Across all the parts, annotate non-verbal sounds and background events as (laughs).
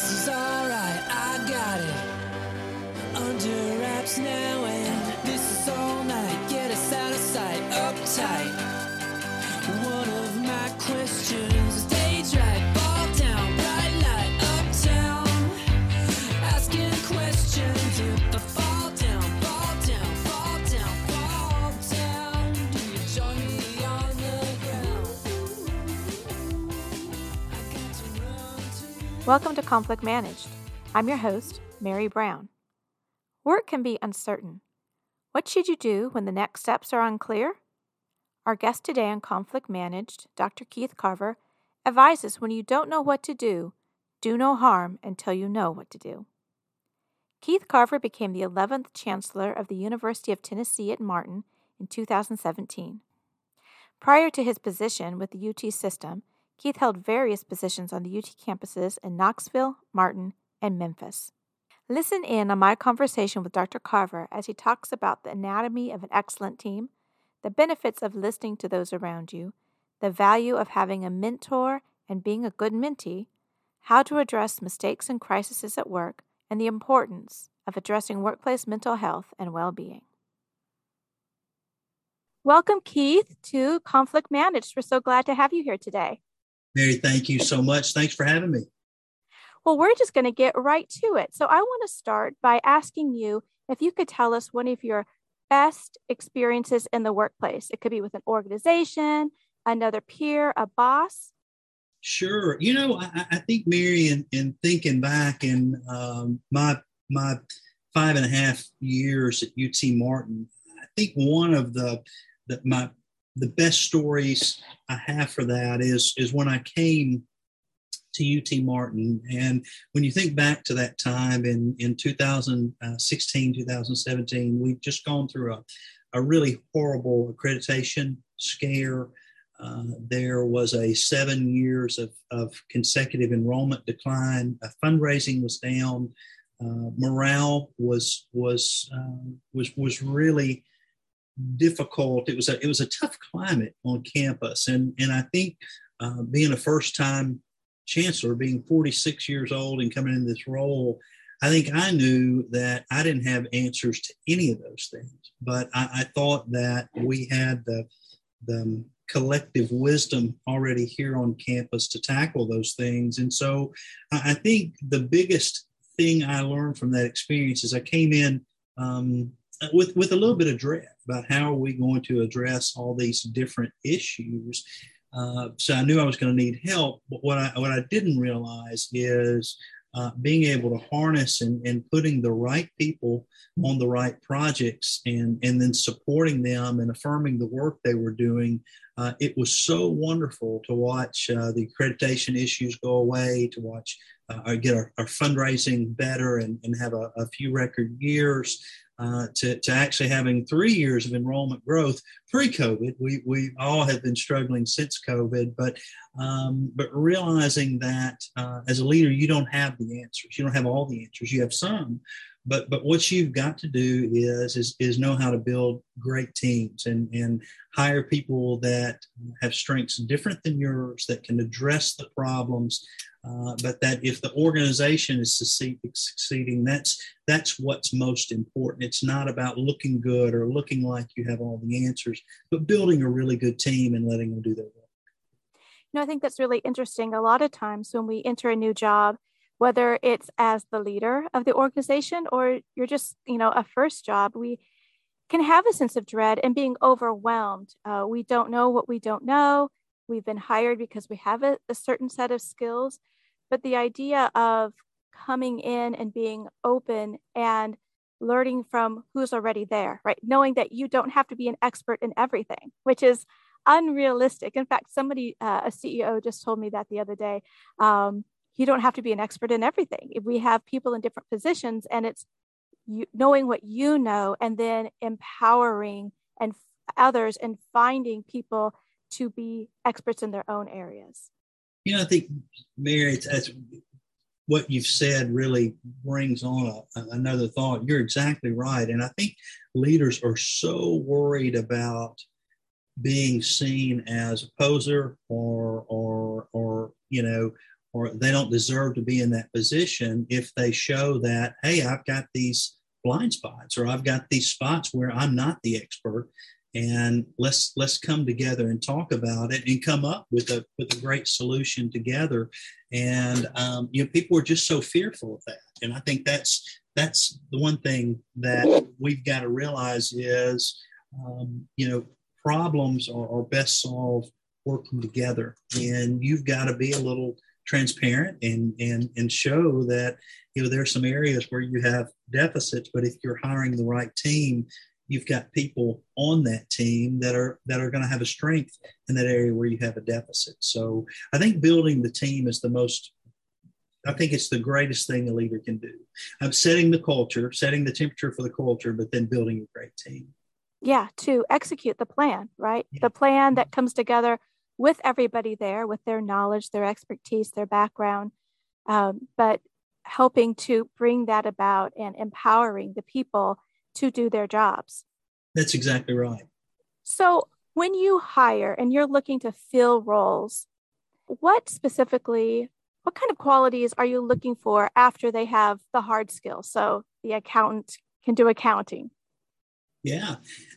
This is alright, I got it. Under wraps now, Welcome to Conflict Managed. I'm your host, Merry Brown. Work can be uncertain. What should you do when the next steps are unclear? Our guest today on Conflict Managed, Dr. Keith Carver, advises when you don't know what to do, do no harm until you know what to do. Keith Carver became the 11th Chancellor of the University of Tennessee at Martin in 2017. Prior to his position with the UT system, Keith held various positions on the UT campuses in Knoxville, Martin, and Memphis. Listen in on my conversation with Dr. Carver as he talks about the anatomy of an excellent team, the benefits of listening to those around you, the value of having a mentor and being a good mentee, how to address mistakes and crises at work, and the importance of addressing workplace mental health and well being. Welcome, Keith, to Conflict Managed. We're so glad to have you here today. Merry, thank you so much. Thanks for having me. Well, we're just going to get right to it. So, I want to start by asking you if you could tell us one of your best experiences in the workplace. It could be with an organization, another peer, a boss. Sure. You know, I, I think Merry, in, in thinking back in um, my my five and a half years at UT Martin, I think one of the, the my the best stories I have for that is is when I came to UT Martin. And when you think back to that time in, in 2016, 2017, we've just gone through a, a really horrible accreditation scare. Uh, there was a seven years of, of consecutive enrollment decline. Uh, fundraising was down. Uh, morale was was uh, was was really difficult. It was a it was a tough climate on campus, and and I think uh, being a first time chancellor, being 46 years old and coming in this role, I think I knew that I didn't have answers to any of those things, but I, I thought that we had the the collective wisdom already here on campus to tackle those things, and so I, I think the biggest thing I learned from that experience is I came in. Um, with with a little bit of dread about how are we going to address all these different issues. Uh, so I knew I was going to need help. But what I what I didn't realize is uh, being able to harness and, and putting the right people on the right projects and and then supporting them and affirming the work they were doing. Uh, it was so wonderful to watch uh, the accreditation issues go away, to watch uh, get our, our, fundraising better and, and have a, a few record years uh, to, to actually having three years of enrollment growth pre-COVID. We, we all have been struggling since COVID, but um, but realizing that uh, as a leader, you don't have the answers. You don't have all the answers. You have some, but but what you've got to do is is, is know how to build great teams and and hire people that have strengths different than yours that can address the problems uh, but that if the organization is succeeding, that's that's what's most important. It's not about looking good or looking like you have all the answers, but building a really good team and letting them do their work. You know, I think that's really interesting. A lot of times when we enter a new job, whether it's as the leader of the organization or you're just, you know, a first job, we can have a sense of dread and being overwhelmed. Uh, we don't know what we don't know. We've been hired because we have a, a certain set of skills but the idea of coming in and being open and learning from who's already there, right? Knowing that you don't have to be an expert in everything, which is unrealistic. In fact, somebody, uh, a CEO, just told me that the other day. Um, you don't have to be an expert in everything. If we have people in different positions, and it's you, knowing what you know, and then empowering and others, and finding people to be experts in their own areas. You know, I think, Merry, it's, it's what you've said really brings on a, another thought. You're exactly right. And I think leaders are so worried about being seen as a poser or, or, or, you know, or they don't deserve to be in that position if they show that, hey, I've got these blind spots or I've got these spots where I'm not the expert and let's let's come together and talk about it and come up with a with a great solution together. And um, you know people are just so fearful of that. And i think that's that's the one thing that we've got to realize is um, you know problems are, are best solved working together. And you've got to be a little transparent and and and show that you know there are some areas where you have deficits but if you're hiring the right team you've got people on that team that are that are going to have a strength in that area where you have a deficit. So i think building the team is the most i think it's the greatest thing a leader can do. I'm setting the culture setting the temperature for the culture but then building a great team. Yeah to execute the plan right? Yeah. the plan that comes together with everybody there with their knowledge, their expertise, their background, um, but helping to bring that about and empowering the people to do their jobs. That's exactly right. So, when you hire and you're looking to fill roles, what specifically, what kind of qualities are you looking for after they have the hard skills? So, the accountant can do accounting, yeah,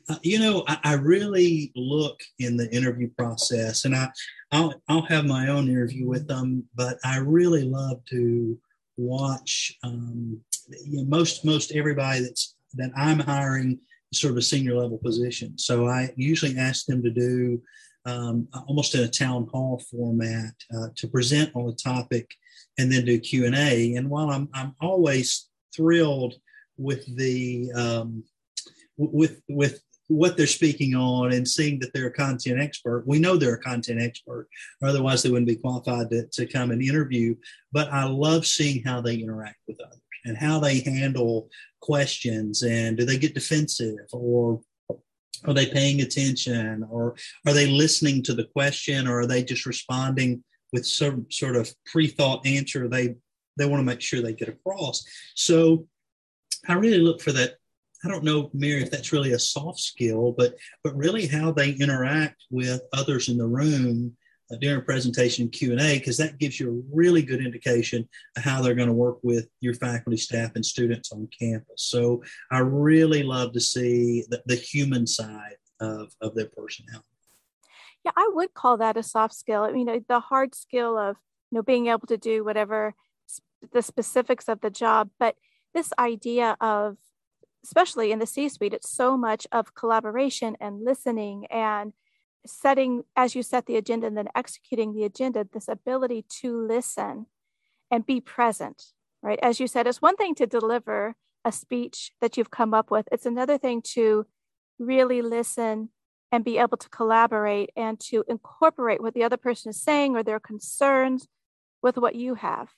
uh, you know, I, I, really look in the interview process, and I I'll, I'll have my own interview with them, but I really love to watch. Um, you know, most most everybody that's that I'm hiring sort of a senior level position, so I usually ask them to do um, almost in a town hall format uh, to present on a topic and then do Q and A. And while I'm I'm always thrilled with the um, with with what they're speaking on and seeing that they're a content expert. We know they're a content expert, or otherwise they wouldn't be qualified to, to come and interview. But I love seeing how they interact with others and how they handle questions and do they get defensive or are they paying attention or are they listening to the question or are they just responding with some sort of pre-thought answer they they want to make sure they get across? So i really look for that I don't know, Merry, if that's really a soft skill, but but really how they interact with others in the room during presentation Q and A, because that gives you a really good indication of how they're going to work with your faculty, staff, and students on campus. So I really love to see the, the human side of of their personality. Yeah, I would call that a soft skill. I mean, the hard skill of you know being able to do whatever the specifics of the job, but this idea of especially in the C suite, it's so much of collaboration and listening and setting, as you set the agenda and then executing the agenda, this ability to listen and be present, right? As you said, it's one thing to deliver a speech that you've come up with, it's another thing to really listen and be able to collaborate and to incorporate what the other person is saying or their concerns with what you have.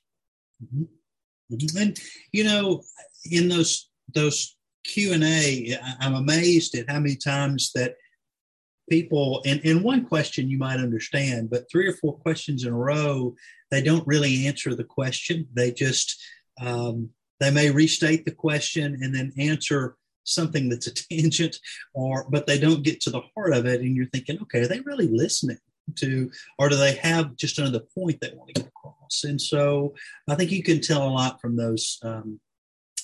Mm-hmm. And you know, in those those Q&A, I'm amazed at how many times that people, and, and one question you might understand, but three or four questions in a row, they don't really answer the question. They just, um, they may restate the question and then answer something that's a (laughs) tangent or but they don't get to the heart of it and you're thinking okay are they really listening to or do they have just another point they want to get across and so i think you can tell a lot from those um,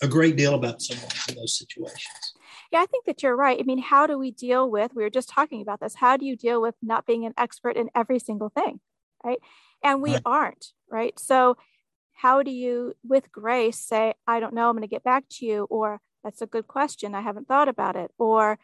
a great deal about someone in those situations. Yeah, I think that you're right. I mean, how do we deal with, we were just talking about this, how do you deal with not being an expert in every single thing, right? And we right. aren't, right? So, how do you, with grace, say, I don't know, I'm going to get back to you, or that's a good question, I haven't thought about it, or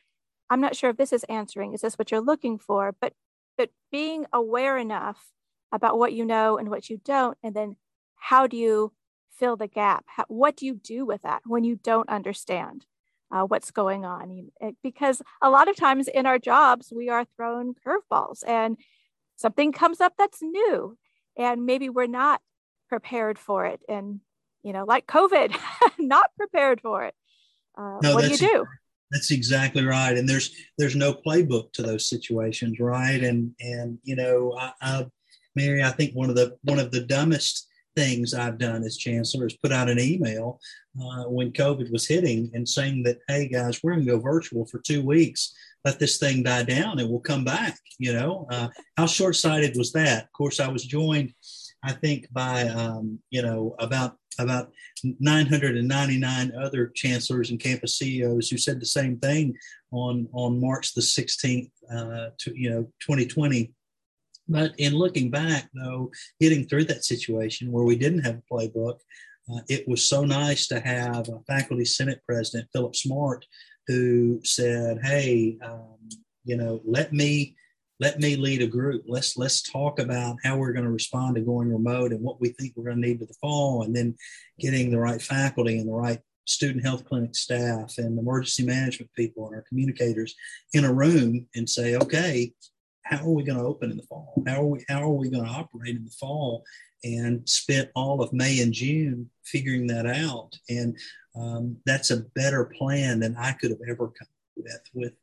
I'm not sure if this is answering, is this what you're looking for? But, but being aware enough about what you know and what you don't, and then how do you fill the gap? How, what do you do with that when you don't understand uh, what's going on? Because a lot of times in our jobs, we are thrown curveballs and something comes up that's new, and maybe we're not prepared for it. And, you know, like COVID, (laughs) not prepared for it. Uh, no, what do you do? That's exactly right, and there's there's no playbook to those situations, right? And and you know, I, I, Merry, I think one of the one of the dumbest things I've done as chancellor is put out an email uh, when COVID was hitting and saying that, hey guys, we're going to go virtual for two weeks. Let this thing die down and we'll come back. You know, uh, how short sighted was that? Of course, I was joined. I think by um, you know about about 999 other chancellors and campus CEOs who said the same thing on on March the 16th, uh, to you know 2020. But in looking back, though, getting through that situation where we didn't have a playbook, uh, it was so nice to have a faculty senate president, Philip Smart, who said, "Hey, um, you know, let me let me lead a group. Let's let's talk about how we're going to respond to going remote and what we think we're going to need to the fall, and then getting the right faculty and the right student health clinic staff and emergency management people and our communicators in a room and say, okay, how are we going to open in the fall? How are we how are we going to operate in the fall? And spent all of May and June figuring that out, and um, that's a better plan than I could have ever come with with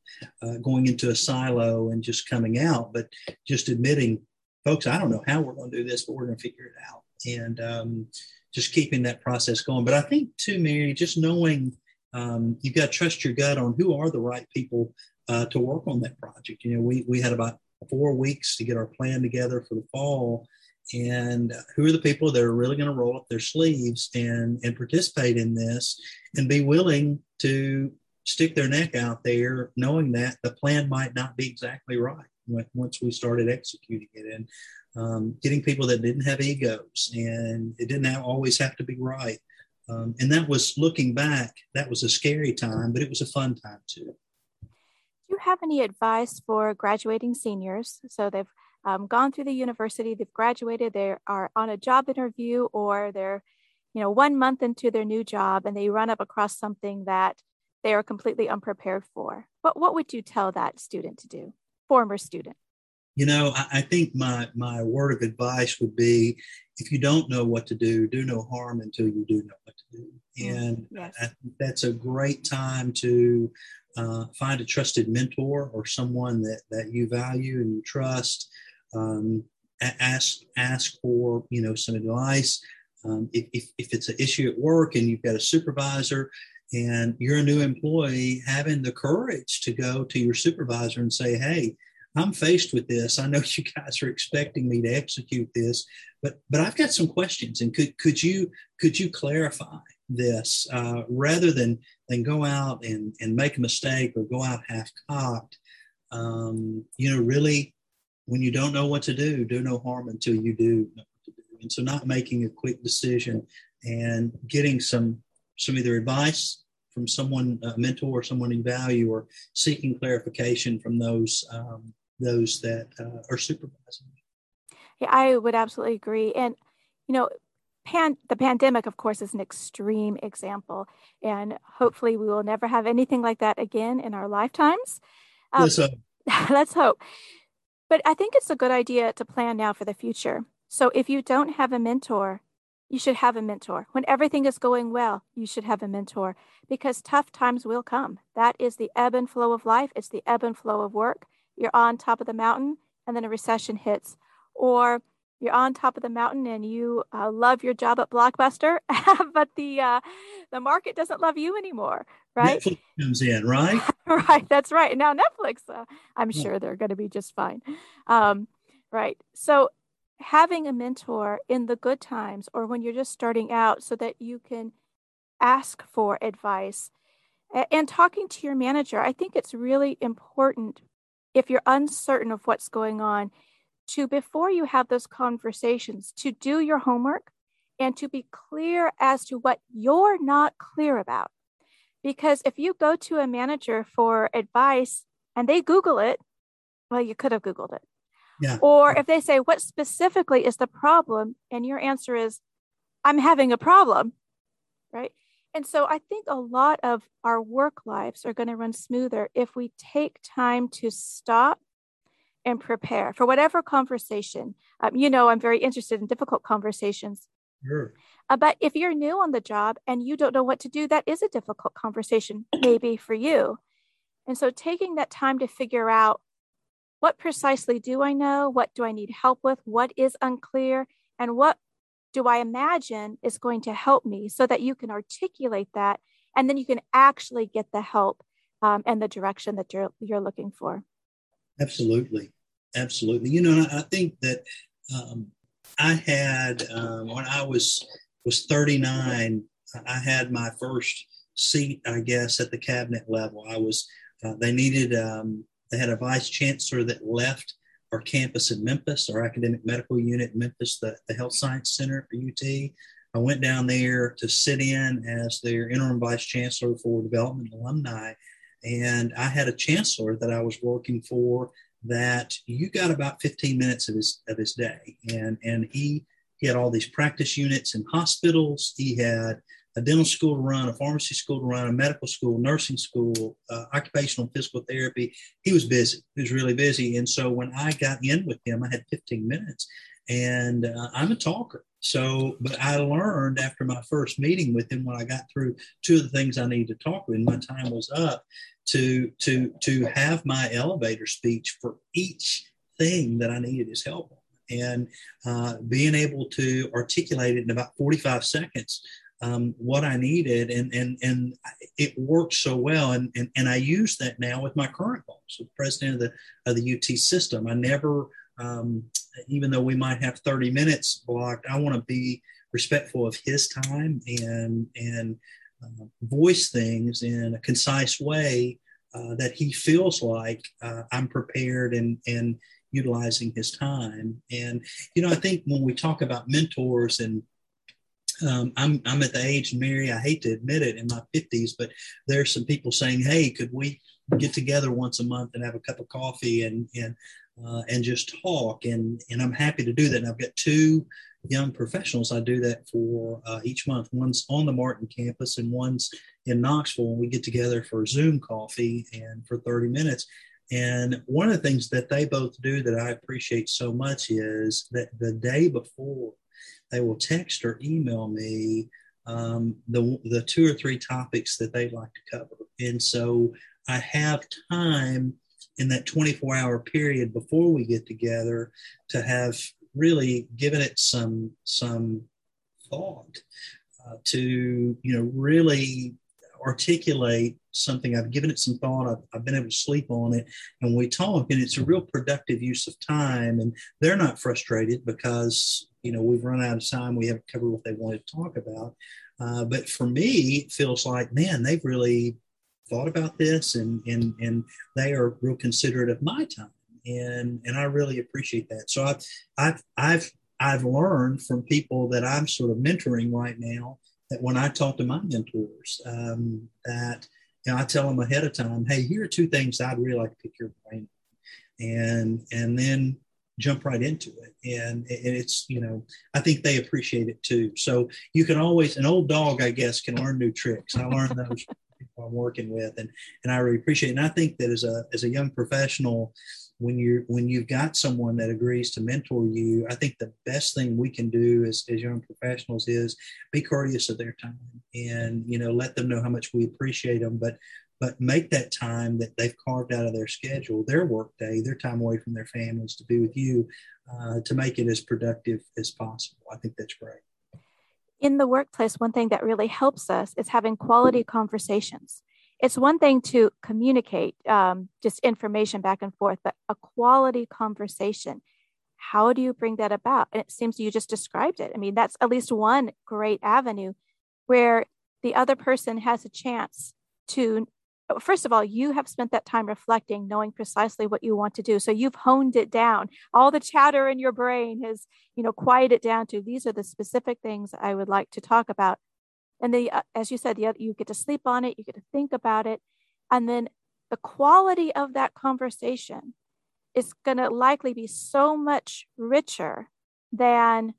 uh, going into a silo and just coming out, but just admitting, folks, I don't know how we're going to do this, but we're going to figure it out, and um, just keeping that process going. But I think too, Mary, just knowing um, you've got to trust your gut on who are the right people uh, to work on that project. You know, we we had about four weeks to get our plan together for the fall and who are the people that are really going to roll up their sleeves and and participate in this and be willing to stick their neck out there, knowing that the plan might not be exactly right once we started executing it, and um, getting people that didn't have egos, and it didn't have, always have to be right. Um, and that was looking back, that was a scary time, but it was a fun time too. Do you have any advice for graduating seniors? So they've um, gone through the university, they've graduated, they are on a job interview, or they're, you know, one month into their new job, and they run up across something that they are completely unprepared for. But what would you tell that student to do, former student? You know, I, I think my my word of advice would be, if you don't know what to do, do no harm until you do know what to do. Mm, and yes. I, that's a great time to uh, find a trusted mentor or someone that that you value and you trust. Um, ask ask for you know some advice. Um, if, if, if, it's an issue at work and you've got a supervisor, and you're a new employee having the courage to go to your supervisor and say hey i'm faced with this i know (laughs) you guys are expecting me to execute this but but i've got some questions and could could you could you clarify this uh, rather than than go out and and make a mistake or go out half cocked um, you know really when you don't know what to do do no harm until you do and so not making a quick decision and getting some some either advice from someone, a mentor, someone in value, or seeking clarification from those um, those that uh, are supervising. Yeah, I would absolutely agree. And you know, pan- the pandemic, of course, is an extreme example, and hopefully, we will never have anything like that again in our lifetimes. Um, let's hope. (laughs) let's hope. But I think it's a good idea to plan now for the future. So if you don't have a mentor, you should have a mentor. When everything is going well, you should have a mentor because tough times will come. That is the ebb and flow of life, it's the ebb and flow of work. You're on top of the mountain and then a recession hits, or you're on top of the mountain and you uh, love your job at Blockbuster, (laughs) but the uh, the market doesn't love you anymore, right? Netflix comes in, right? (laughs) right, that's right. Now Netflix, uh, I'm sure they're going to be just fine, um, right? So having a mentor in the good times or when you're just starting out so that you can ask for advice and talking to your manager. I think it's really important if you're uncertain of what's going on to, before you have those conversations, to do your homework and to be clear as to what you're not clear about. Because if you go to a manager for advice and they Google it, well, you could have Googled it. Yeah. Or if they say, What specifically is the problem? And your answer is, I'm having a problem, right? And so I think a lot of our work lives are going to run smoother if we take time to stop and prepare for whatever conversation. Um, you know, I'm very interested in difficult conversations. Sure. Uh, but if you're new on the job and you don't know what to do, that is a difficult conversation, maybe for you. And so taking that time to figure out what precisely do I know? What do I need help with? What is unclear? And what do I imagine is going to help me so that you can articulate that and then you can actually get the help um, and the direction that you're, you're looking for. Absolutely. Absolutely. You know, I think that um, I had um, when I was was 39, I had my first seat, I guess, at the cabinet level. I was uh, they needed um, they had a vice chancellor that left our campus in Memphis, our academic medical unit in Memphis, the, the health science center for UT. I went down there to sit in as their interim vice chancellor for development alumni. And I had a chancellor that I was working for that you got about 15 minutes of his of his day. And and he he had all these practice units in hospitals. He had a dental school to run, a pharmacy school to run, a medical school, nursing school, uh, occupational physical therapy. He was busy. He was really busy. And so when I got in with him, I had 15 minutes and uh, I'm a talker. So, but I learned after my first meeting with him when I got through two of the things I needed to talk with, my time was up to to to have my elevator speech for each thing that I needed his help on. And uh, being able to articulate it in about 45 seconds um, what I needed, and and and it worked so well. And, and and I use that now with my current boss, the president of the of the UT system. I never, um, even though we might have 30 minutes blocked, I want to be respectful of his time and and uh, voice things in a concise way uh, that he feels like uh, I'm prepared and and utilizing his time. And you know, I think when we talk about mentors and um, I'm I'm at the age, Merry. I hate to admit it, in my 50s, but there's some people saying, "Hey, could we get together once a month and have a cup of coffee and and uh, and just talk?" And and I'm happy to do that. And I've got two young professionals. I do that for uh, each month. One's on the Martin campus, and one's in Knoxville. And we get together for Zoom coffee and for 30 minutes. And one of the things that they both do that I appreciate so much is that the day before they will text or email me um, the, the two or three topics that they'd like to cover. And so I have time in that 24 hour period before we get together to have really given it some, some thought uh, to, you know, really articulate something. I've given it some thought. I've, I've, been able to sleep on it, and we talk, and it's a real productive use of time. And they're not frustrated because you know we've run out of time. We haven't covered what they wanted to talk about. Uh, but for me, it feels like man, they've really thought about this, and and and they are real considerate of my time, and and I really appreciate that. So I've I've I've I've learned from people that I'm sort of mentoring right now that when I talk to my mentors, um, that you know, I tell them ahead of time, hey, here are two things I'd really like to pick your brain, and and then jump right into it. And, and it's you know, I think they appreciate it too. So you can always an old dog, I guess, can learn new tricks. I learned those I'm working with, and and I really appreciate it. And I think that as a as a young professional, when you're when you've got someone that agrees to mentor you i think the best thing we can do as, as young professionals is be courteous of their time and you know let them know how much we appreciate them but but make that time that they've carved out of their schedule their work day their time away from their families to be with you uh, to make it as productive as possible i think that's great in the workplace one thing that really helps us is having quality conversations it's one thing to communicate um, just information back and forth, but a quality conversation. How do you bring that about? And it seems you just described it. I mean, that's at least one great avenue where the other person has a chance to first of all you have spent that time reflecting knowing precisely what you want to do. So you've honed it down. All the chatter in your brain has you know quieted down to these are the specific things i would like to talk about. And the uh, as you said the other, you get to sleep on it you get to think about it and then the quality of that conversation is going to likely be so much richer than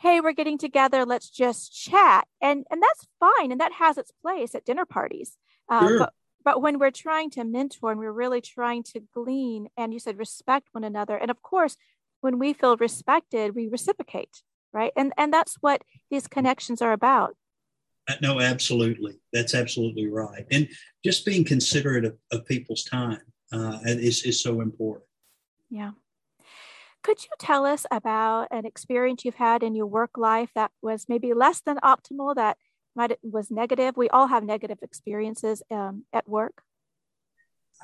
hey we're getting together let's just chat. And and that's fine and that has its place at dinner parties. Um, sure. but but when we're trying to mentor and we're really trying to glean and you said respect one another and of course when we feel respected we reciprocate right and and that's what these connections are about uh, no, absolutely. That's absolutely right. And just being considerate of, of people's time uh, is, is so important. Yeah. Could you tell us about an experience you've had in your work life that was maybe less than optimal, that might was negative? We all have negative experiences um, at work.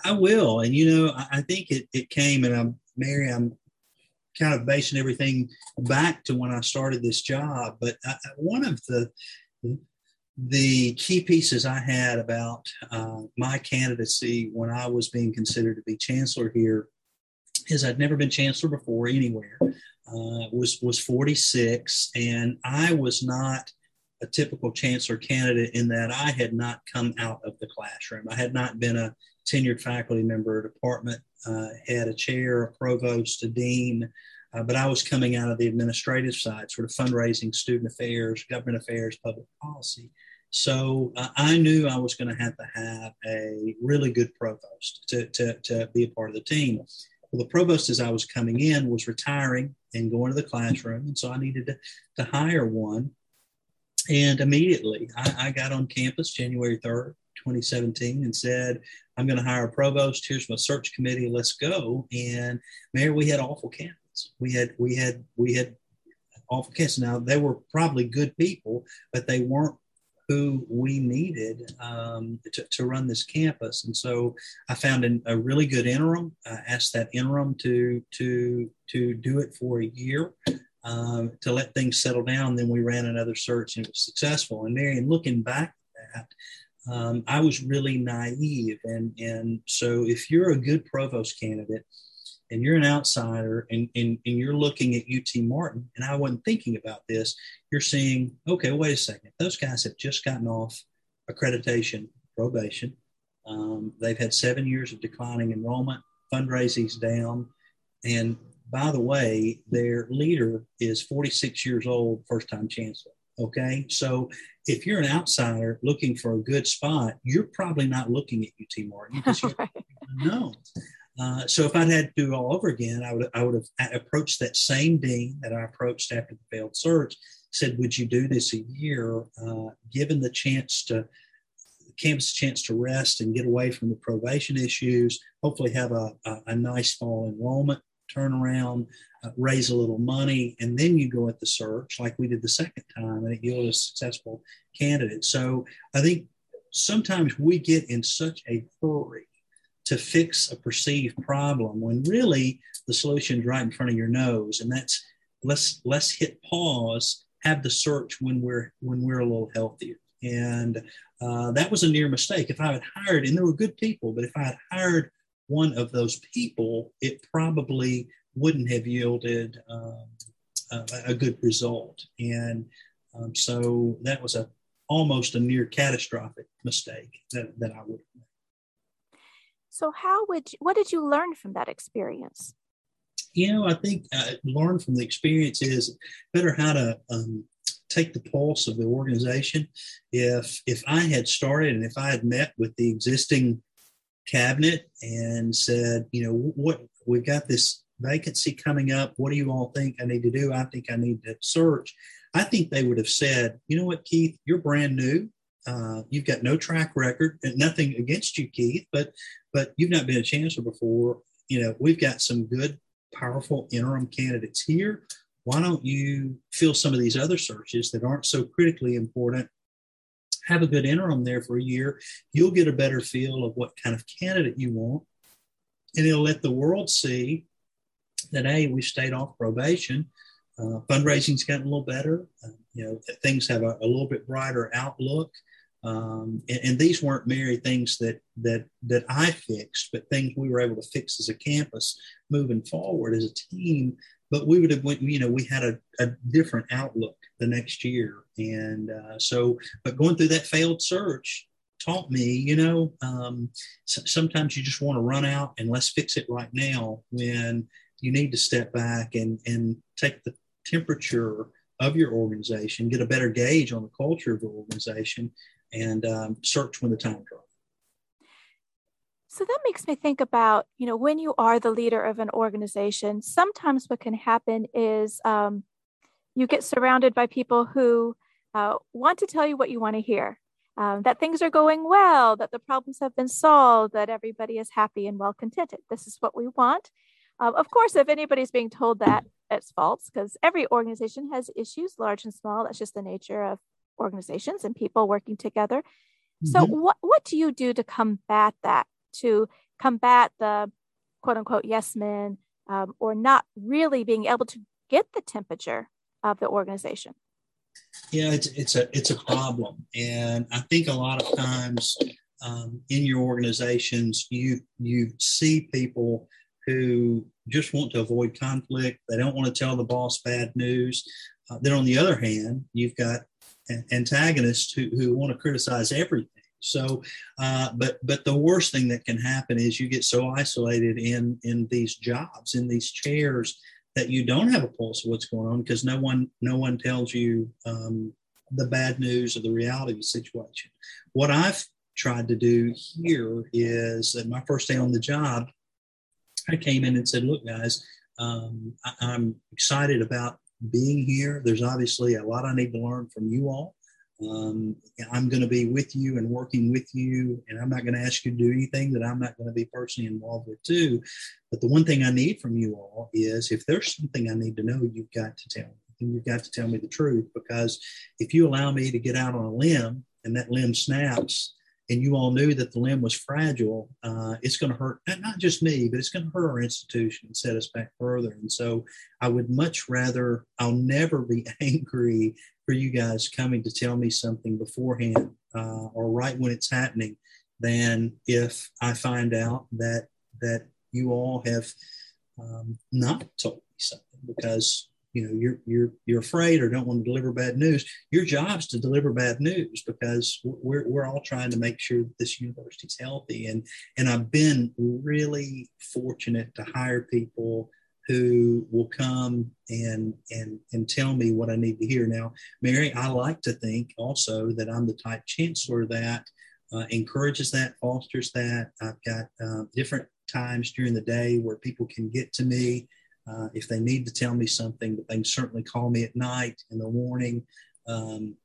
I will, and you know, I, I think it, it came, and I'm Mary. I'm kind of basing everything back to when I started this job. But I, one of the the key pieces I had about uh, my candidacy when I was being considered to be chancellor here is I'd never been chancellor before anywhere. Uh, was was 46, and I was not a typical chancellor candidate in that I had not come out of the classroom. I had not been a tenured faculty member, a department uh, head, a chair, a provost, a dean, uh, but I was coming out of the administrative side, sort of fundraising, student affairs, government affairs, public policy. So uh, I knew I was going to have to have a really good provost to, to, to be a part of the team. Well, the provost, as I was coming in, was retiring and going to the classroom. And so I needed to, to hire one. And immediately I, I got on campus January 3rd, 2017, and said, I'm going to hire a provost. Here's my search committee. Let's go. And Merry, we had awful candidates. We had, we had, we had awful candidates. Now, they were probably good people, but they weren't who we needed um, to, to, run this campus. And so I found an, a really good interim. I asked that interim to to to do it for a year um, to let things settle down. Then we ran another search and it was successful. And Marion, looking back at that, um, I was really naive. And and so if you're a good provost candidate and you're an outsider and, and, and you're looking at UT Martin, and I wasn't thinking about this, you're seeing, okay, wait a second, those guys have just gotten off accreditation probation. Um, they've had seven years of declining enrollment, fundraising's down. And by the way, their leader is 46 years old, first time chancellor. Okay. So if you're an outsider looking for a good spot, you're probably not looking at UT Martin because (laughs) you right. know. Uh, so if I'd had to do it all over again, I would I would have approached that same dean that I approached after the failed search. Said, "Would you do this a year?" Uh, given the chance to campus chance to rest and get away from the probation issues, hopefully have a, a, a nice fall enrollment turnaround, uh, raise a little money, and then you go at the search like we did the second time, and it yielded a successful candidate. So I think sometimes we get in such a hurry to fix a perceived problem when really the solution is right in front of your nose and that's let's let's hit pause have the search when we're when we're a little healthier and uh, that was a near mistake if i had hired and there were good people but if i had hired one of those people it probably wouldn't have yielded um, a, a, good result and um, so that was a almost a near catastrophic mistake that, that i would have made so, how would you, what did you learn from that experience? You know, I think I learned from the experience is better how to um, take the pulse of the organization. If if I had started and if I had met with the existing cabinet and said, you know, what we've got this vacancy coming up. What do you all think I need to do? I think I need to search. I think they would have said, you know what, Keith, you're brand new. Uh, you've got no track record, and nothing against you, Keith, but but you've not been a chancellor before. You know, we've got some good, powerful interim candidates here. Why don't you fill some of these other searches that aren't so critically important? Have a good interim there for a year. You'll get a better feel of what kind of candidate you want, and it'll let the world see that hey, we stayed off probation. Uh, fundraising's gotten a little better. Uh, you know, things have a, a, little bit brighter outlook. Um, and, and, these weren't merely things that that that I fixed, but things we were able to fix as a campus moving forward as a team. But we would have went, you know, we had a, a different outlook the next year, and uh, so. But going through that failed search taught me, you know, um, sometimes you just want to run out and let's fix it right now. When you need to step back and and take the temperature of your organization, get a better gauge on the culture of the organization, and um, search when the time comes. So that makes me think about, you know, when you are the leader of an organization, sometimes what can happen is um, you get surrounded by people who uh, want to tell you what you want to hear. Um, that things are going well, that the problems have been solved, that everybody is happy and well contented. This is what we want. Um, of course, if anybody's being told that, it's false because every organization has issues, large and small. That's just the nature of organizations and people working together. Mm-hmm. So, what, what do you do to combat that, to combat the quote unquote yes men, um, or not really being able to get the temperature of the organization? Yeah, it's it's a it's a problem, and I think a lot of times um, in your organizations, you you see people who just want to avoid conflict. They don't want to tell the boss bad news. Uh, then on the other hand, you've got antagonists who, who want to criticize everything. So, uh, but but the worst thing that can happen is you get so isolated in in these jobs, in these chairs, that you don't have a pulse of what's going on because no one no one tells you um, the bad news or the reality of the situation. What I've tried to do here is that my first day on the job, I came in and said, "Look, guys, um, I, I'm excited about being here. There's obviously a lot I need to learn from you all. Um, I'm going to be with you and working with you, and I'm not going to ask you to do anything that I'm not going to be personally involved with too. But the one thing I need from you all is if there's something I need to know, you've got to tell me. And you've got to tell me the truth because if you allow me to get out on a limb and that limb snaps, and you all knew that the limb was fragile, uh, it's going to hurt not just me, but it's going to hurt our institution and set us back further. And so I would much rather, I'll never be (laughs) angry for you guys coming to tell me something beforehand uh, or right when it's happening than if I find out that that you all have um, not told me something because you know you're you're you're afraid or don't want to deliver bad news your job's to deliver bad news because we're, we're all trying to make sure that this university's healthy. And and i've been really fortunate to hire people who will come and and and tell me what i need to hear. Now Merry i like to think also that i'm the type chancellor that uh, encourages that fosters that. I've got uh, different times during the day where people can get to me uh, if they need to tell me something, but they can certainly call me at night, in the morning. Um,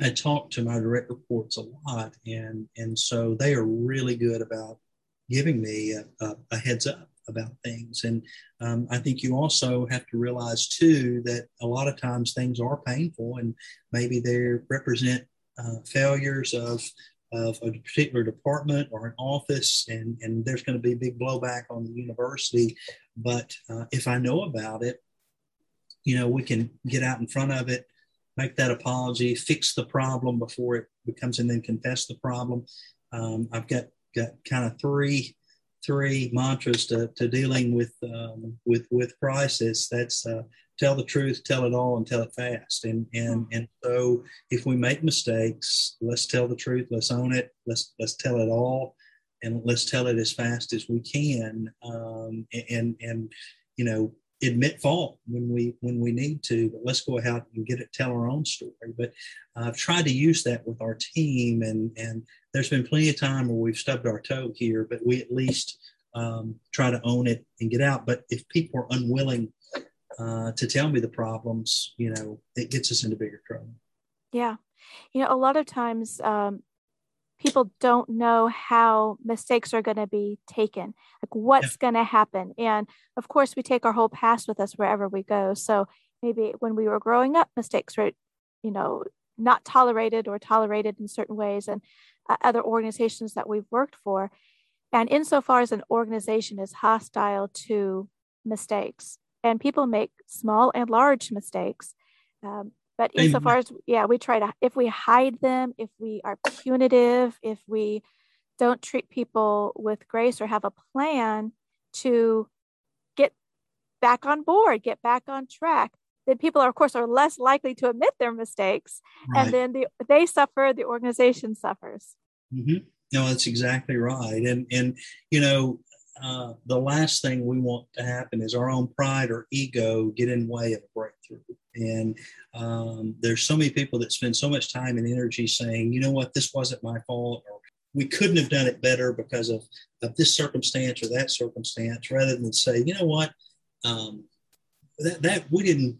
I talk to my direct reports a lot, and and so they are really good about giving me a, a, a heads up about things. And um, I think you also have to realize too that a lot of times things are painful, and maybe they represent uh, failures of of a particular department or an office, and, and there's going to be big blowback on the university. But uh, if I know about it, you know, we can get out in front of it, make that apology, fix the problem before it becomes, and then confess the problem. Um, I've got got kind of three three mantras to, to dealing with um, with with crisis. That's uh, tell the truth, tell it all, and tell it fast. And and and so if we make mistakes, let's tell the truth. Let's own it. Let's let's tell it all, and let's tell it as fast as we can. Um, and and you know admit fault when we when we need to but let's go ahead and get it tell our own story. But i've tried to use that with our team and and there's been plenty of time where we've stubbed our toe here but we at least um, try to own it and get out. But if people are unwilling uh, to tell me the problems you know it gets us into bigger trouble. Yeah. You know a lot of times um, people don't know how mistakes are going to be taken, like what's yeah. going to happen. And of course, we take our whole past with us wherever we go. So maybe when we were growing up, mistakes were, you know, not tolerated or tolerated in certain ways, and uh, other organizations that we've worked for. And insofar as an organization is hostile to mistakes, and people make small and large mistakes, um, but insofar as, yeah, we try to, if we hide them, if we are punitive, if we don't treat people with grace or have a plan to get back on board, get back on track, then people are, of course, are less likely to admit their mistakes. Right. And then the, they suffer, the organization suffers. Mm-hmm. No, that's exactly right. And, and, you know, uh, the last thing we want to happen is our own pride or ego get in the way of a breakthrough. And um, there's so many people that spend so much time and energy saying, you know what, this wasn't my fault, or we couldn't have done it better because of, of this circumstance or that circumstance, rather than say, you know what, um, that, that we didn't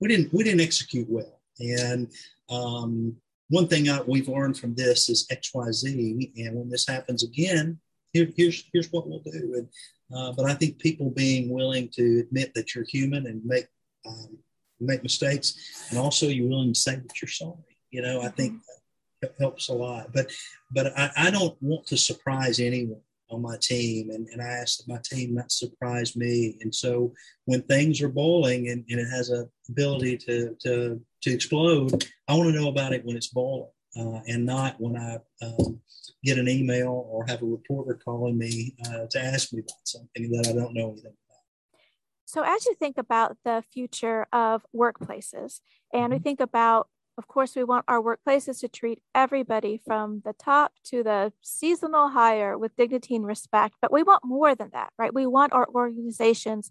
we didn't we didn't execute well. And um, one thing I, we've learned from this is X Y Z. And when this happens again, here, here's here's what we'll do. And uh, but I think people being willing to admit that you're human and make um, make mistakes, and also you're willing to say that you're sorry. You know, I think mm-hmm. that helps a lot. But but I, I don't want to surprise anyone on my team and, and I ask that my team not surprise me. And so when things are boiling and, and it has a ability to, to, to explode, I want to know about it when it's boiling uh, and not when I um, get an email or have a reporter calling me uh, to ask me about something that I don't know anything about. So as you think about the future of workplaces and we mm-hmm. think about of course, we want our workplaces to treat everybody from the top to the seasonal hire with dignity and respect, but we want more than that, right? We want our organizations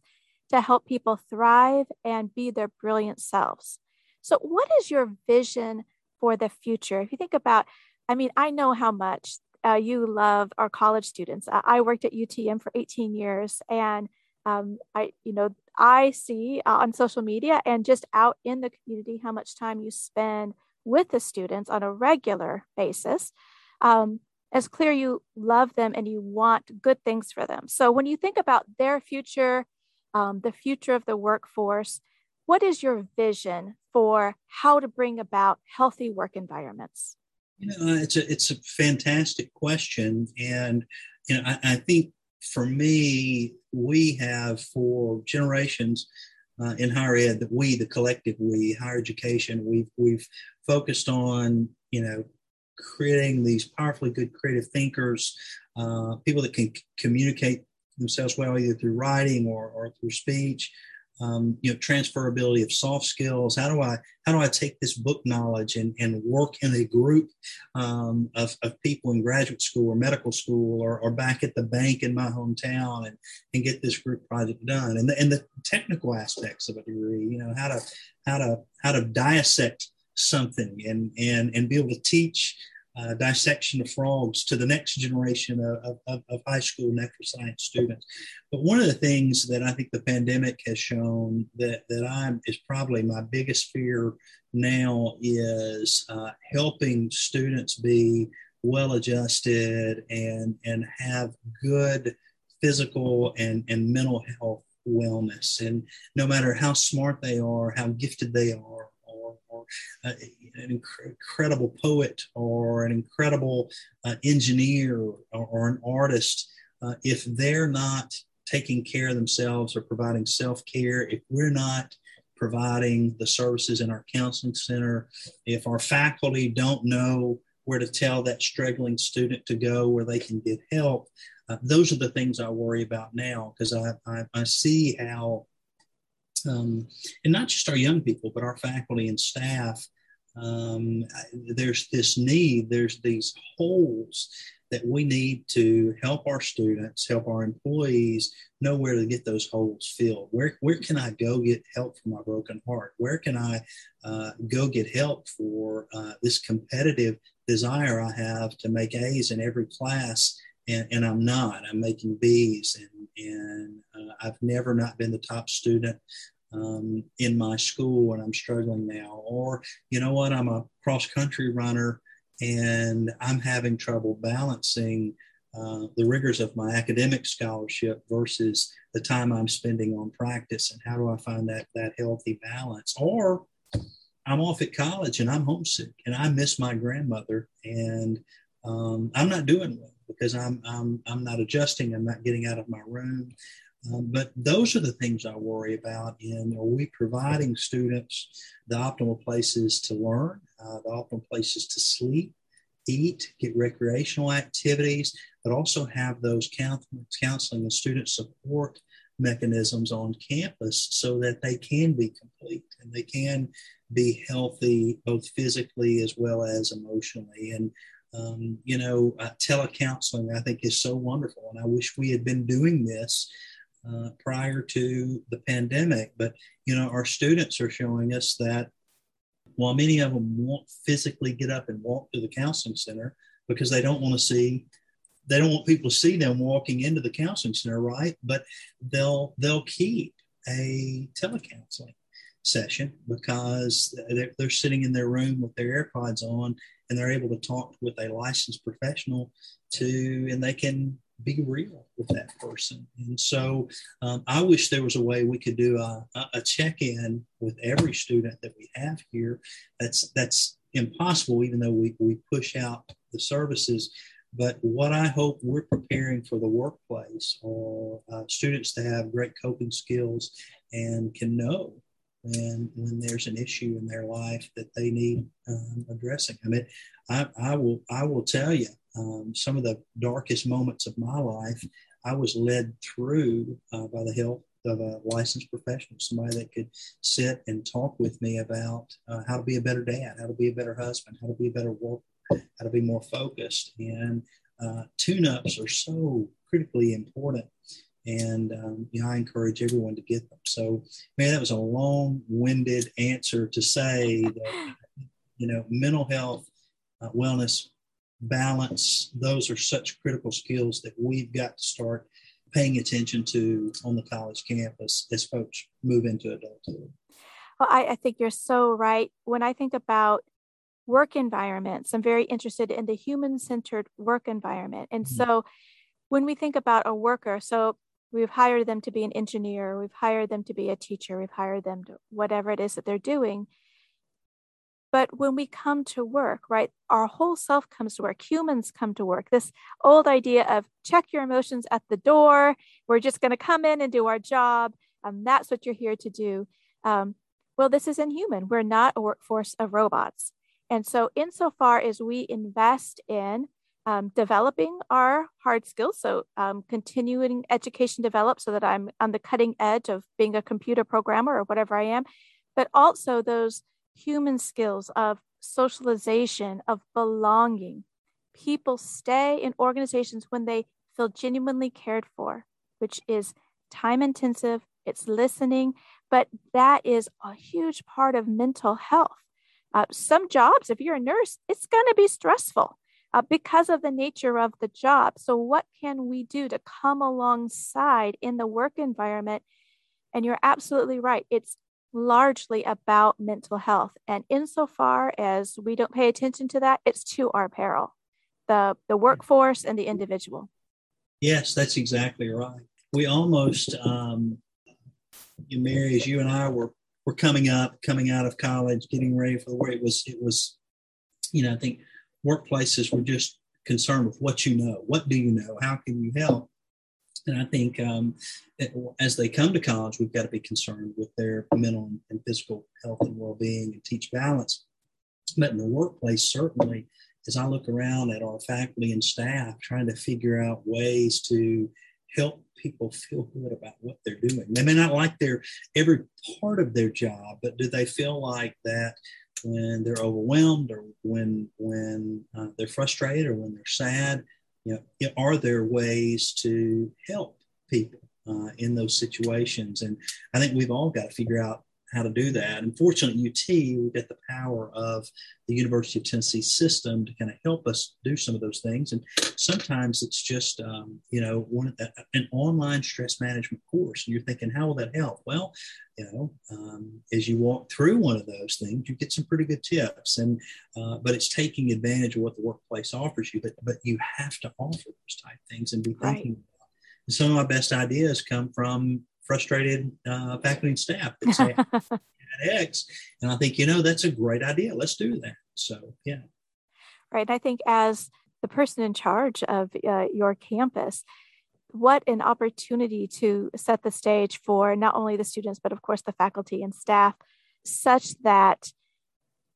to help people thrive and be their brilliant selves. So, what is your vision for the future? If you think about, I mean, I know how much uh, you love our college students. I worked at UTM for 18 years, and um, I, you know, I see uh, on social media and just out in the community how much time you spend with the students on a regular basis. Um, it's clear you love them and you want good things for them. So when you think about their future, um, the future of the workforce, what is your vision for how to bring about healthy work environments? You know, it's a it's a fantastic question, and you know, I, I think for me, we have for generations uh, in higher ed that we, the collective we, higher education, we've we've focused on you know creating these powerfully good creative thinkers, uh, people that can c- communicate themselves well either through writing or, or through speech, um, you know transferability of soft skills. How do i how do i take this book knowledge and, and work in a group um, of, of people in graduate school or medical school or, or back at the bank in my hometown and, and get this group project done? And the, and the technical aspects of a degree you know how to how to how to dissect something and and and be able to teach uh, dissection of frogs to the next generation of, of, of, high school natural science students. But one of the things that I think the pandemic has shown that, that I'm is probably my biggest fear now is uh, helping students be well adjusted and, and have good physical and, and mental health wellness. And no matter how smart they are, how gifted they are, uh, an inc- incredible poet or an incredible uh, engineer or, or, an artist, uh, if they're not taking care of themselves or providing self care, if we're not providing the services in our counseling center, if our faculty don't know where to tell that struggling student to go where they can get help, uh, those are the things I worry about now because I, I, I see how um, and not just our young people, but our faculty and staff. Um, there's this need, there's these holes that we need to help our students, help our employees know where to get those holes filled. Where, where can I go get help for my broken heart? Where can I uh, go get help for uh, this competitive desire I have to make A's in every class? And, and I'm not. I'm making B's, and, and uh, I've never not been the top student um, in my school and I'm struggling now. Or, you know what, I'm a cross country runner and I'm having trouble balancing uh, the rigors of my academic scholarship versus the time I'm spending on practice. And how do I find that, that healthy balance? Or I'm off at college and I'm homesick and I miss my grandmother and um, I'm not doing well because I'm, I'm, I'm not adjusting. I'm not getting out of my room. Um, but those are the things I worry about. And are we providing students the optimal places to learn, uh, the optimal places to sleep, eat, get recreational activities, but also have those counseling and student support mechanisms on campus so that they can be complete and they can be healthy both physically as well as emotionally. And um, you know, uh, telecounseling I think is so wonderful, and I wish we had been doing this uh, prior to the pandemic. But you know, our students are showing us that while many of them won't physically get up and walk to the counseling center because they don't want to see they don't want people to see them walking into the counseling center right but they'll they'll keep a telecounseling session because they're, they're sitting in their room with their airpods on and they're able to talk with a licensed professional to and they can be real with that person. And so um, I wish there was a way we could do a, a check in with every student that we have here. That's that's impossible, even though we, we push out the services. but what I hope we're preparing for the workplace are uh, students to have great coping skills and can know when when there's an issue in their life that they need um, addressing. I mean, I, I will I will tell you um, some of the darkest moments of my life. I was led through uh, by the help of a licensed professional, somebody that could sit and talk with me about uh, how to be a better dad, how to be a better husband, how to be a better worker, how to be more focused. And uh, tune-ups are so critically important. And um, you know, I encourage everyone to get them. So, man, that was a long-winded answer to say that you know, mental health, uh, wellness, balance. Those are such critical skills that we've got to start paying attention to on the college campus as folks move into adulthood. Well, I, I think you're so right. When I think about work environments, I'm very interested in the human centered work environment. And mm-hmm. so when we think about a worker, so we've hired them to be an engineer, we've hired them to be a teacher, we've hired them to whatever it is that they're doing. But when we come to work, right, our whole self comes to work. Humans come to work. This old idea of check your emotions at the door. We're just going to come in and do our job. Um, that's what you're here to do. Um, well, this is inhuman. We're not a workforce of robots. And so, insofar as we invest in um, developing our hard skills, so um, continuing education develop so that I'm on the cutting edge of being a computer programmer or whatever I am, but also those human skills of socialization, of belonging. People stay in organizations when they feel genuinely cared for, which is time intensive, it's listening, but that is a huge part of mental health. Uh, some jobs, if you're a nurse, it's going to be stressful uh, because of the nature of the job. So, what can we do to come alongside in the work environment? And you're absolutely right. It's largely about mental health. And insofar as we don't pay attention to that, it's to our peril, the, the workforce and the individual. Yes, that's exactly right. We almost, um, you, Merry, as you and I were, were coming up, coming out of college, getting ready for the work, it was, it was, you know, I think workplaces were just concerned with what you know. What do you know? How can you help? And I think um, as they come to college, we've got to be concerned with their mental and physical health and well being and teach balance. But in the workplace, certainly, as I look around at our faculty and staff, trying to figure out ways to help people feel good about what they're doing. They may not like their every part of their job, but do they feel like that when they're overwhelmed or when when uh, they're frustrated or when they're sad, you know, are there ways to help people uh, in those situations? And I think we've all got to figure out how to do that. And fortunately, UT, we get the power of the University of Tennessee system to kind of help us do some of those things. And sometimes it's just, um, you know, one an online stress management course. And you're thinking, how will that help? Well, you know, um, as you walk through one of those things, you get some pretty good tips. And uh, but it's taking advantage of what the workplace offers you. But but you have to offer those type things and be thinking. Right. Some of my best ideas come from frustrated uh, faculty and staff that say X, and I think you know that's a great idea. Let's do that. So yeah, right. I think as the person in charge of uh, your campus, what an opportunity to set the stage for not only the students but of course the faculty and staff, such that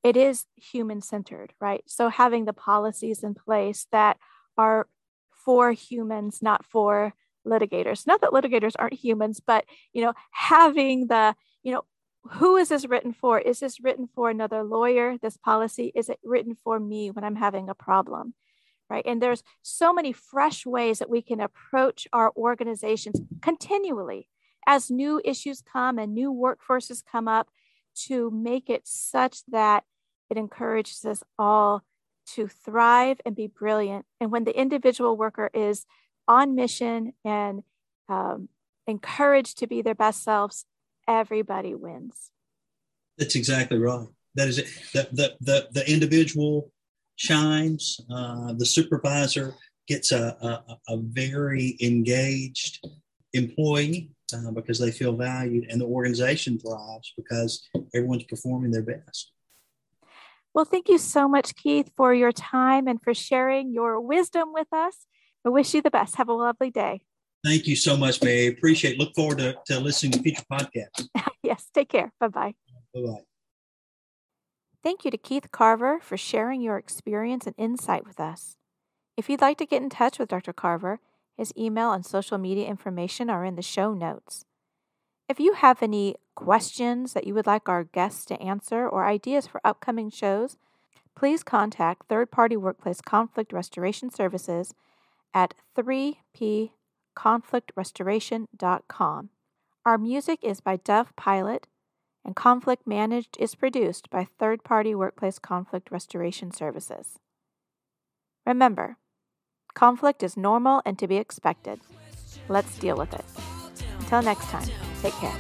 it is human centered, right? So having the policies in place that are for humans, not for litigators. Not that litigators aren't humans, but you know, having the, you know, who is this written for? Is this written for another lawyer? This policy? Is it written for me when I'm having a problem? Right. And there's so many fresh ways that we can approach our organizations continually as new issues come and new workforces come up to make it such that it encourages us all to thrive and be brilliant. And when the individual worker is on mission and um, encouraged to be their best selves, everybody wins. That's exactly right. That is it. The, the, the, the individual shines, uh, the supervisor gets a, a, a very engaged employee uh, because they feel valued, and the organization thrives because everyone's performing their best. Well, thank you so much, Keith, for your time and for sharing your wisdom with us. I wish you the best. Have a lovely day. Thank you so much, Merry. Appreciate it. Look forward to, to listening to future podcasts. (laughs) yes, take care. Bye bye. Bye bye. Thank you to Keith Carver for sharing your experience and insight with us. If you'd like to get in touch with Dr. Carver, his email and social media information are in the show notes. If you have any questions that you would like our guests to answer or ideas for upcoming shows, please contact Third Party Workplace Conflict Restoration Services at 3pconflictrestoration.com. Our music is by Dove Pilot, and Conflict Managed is produced by Third Party Workplace Conflict Restoration Services. Remember, conflict is normal and to be expected. Let's deal with it. Until next time, take care.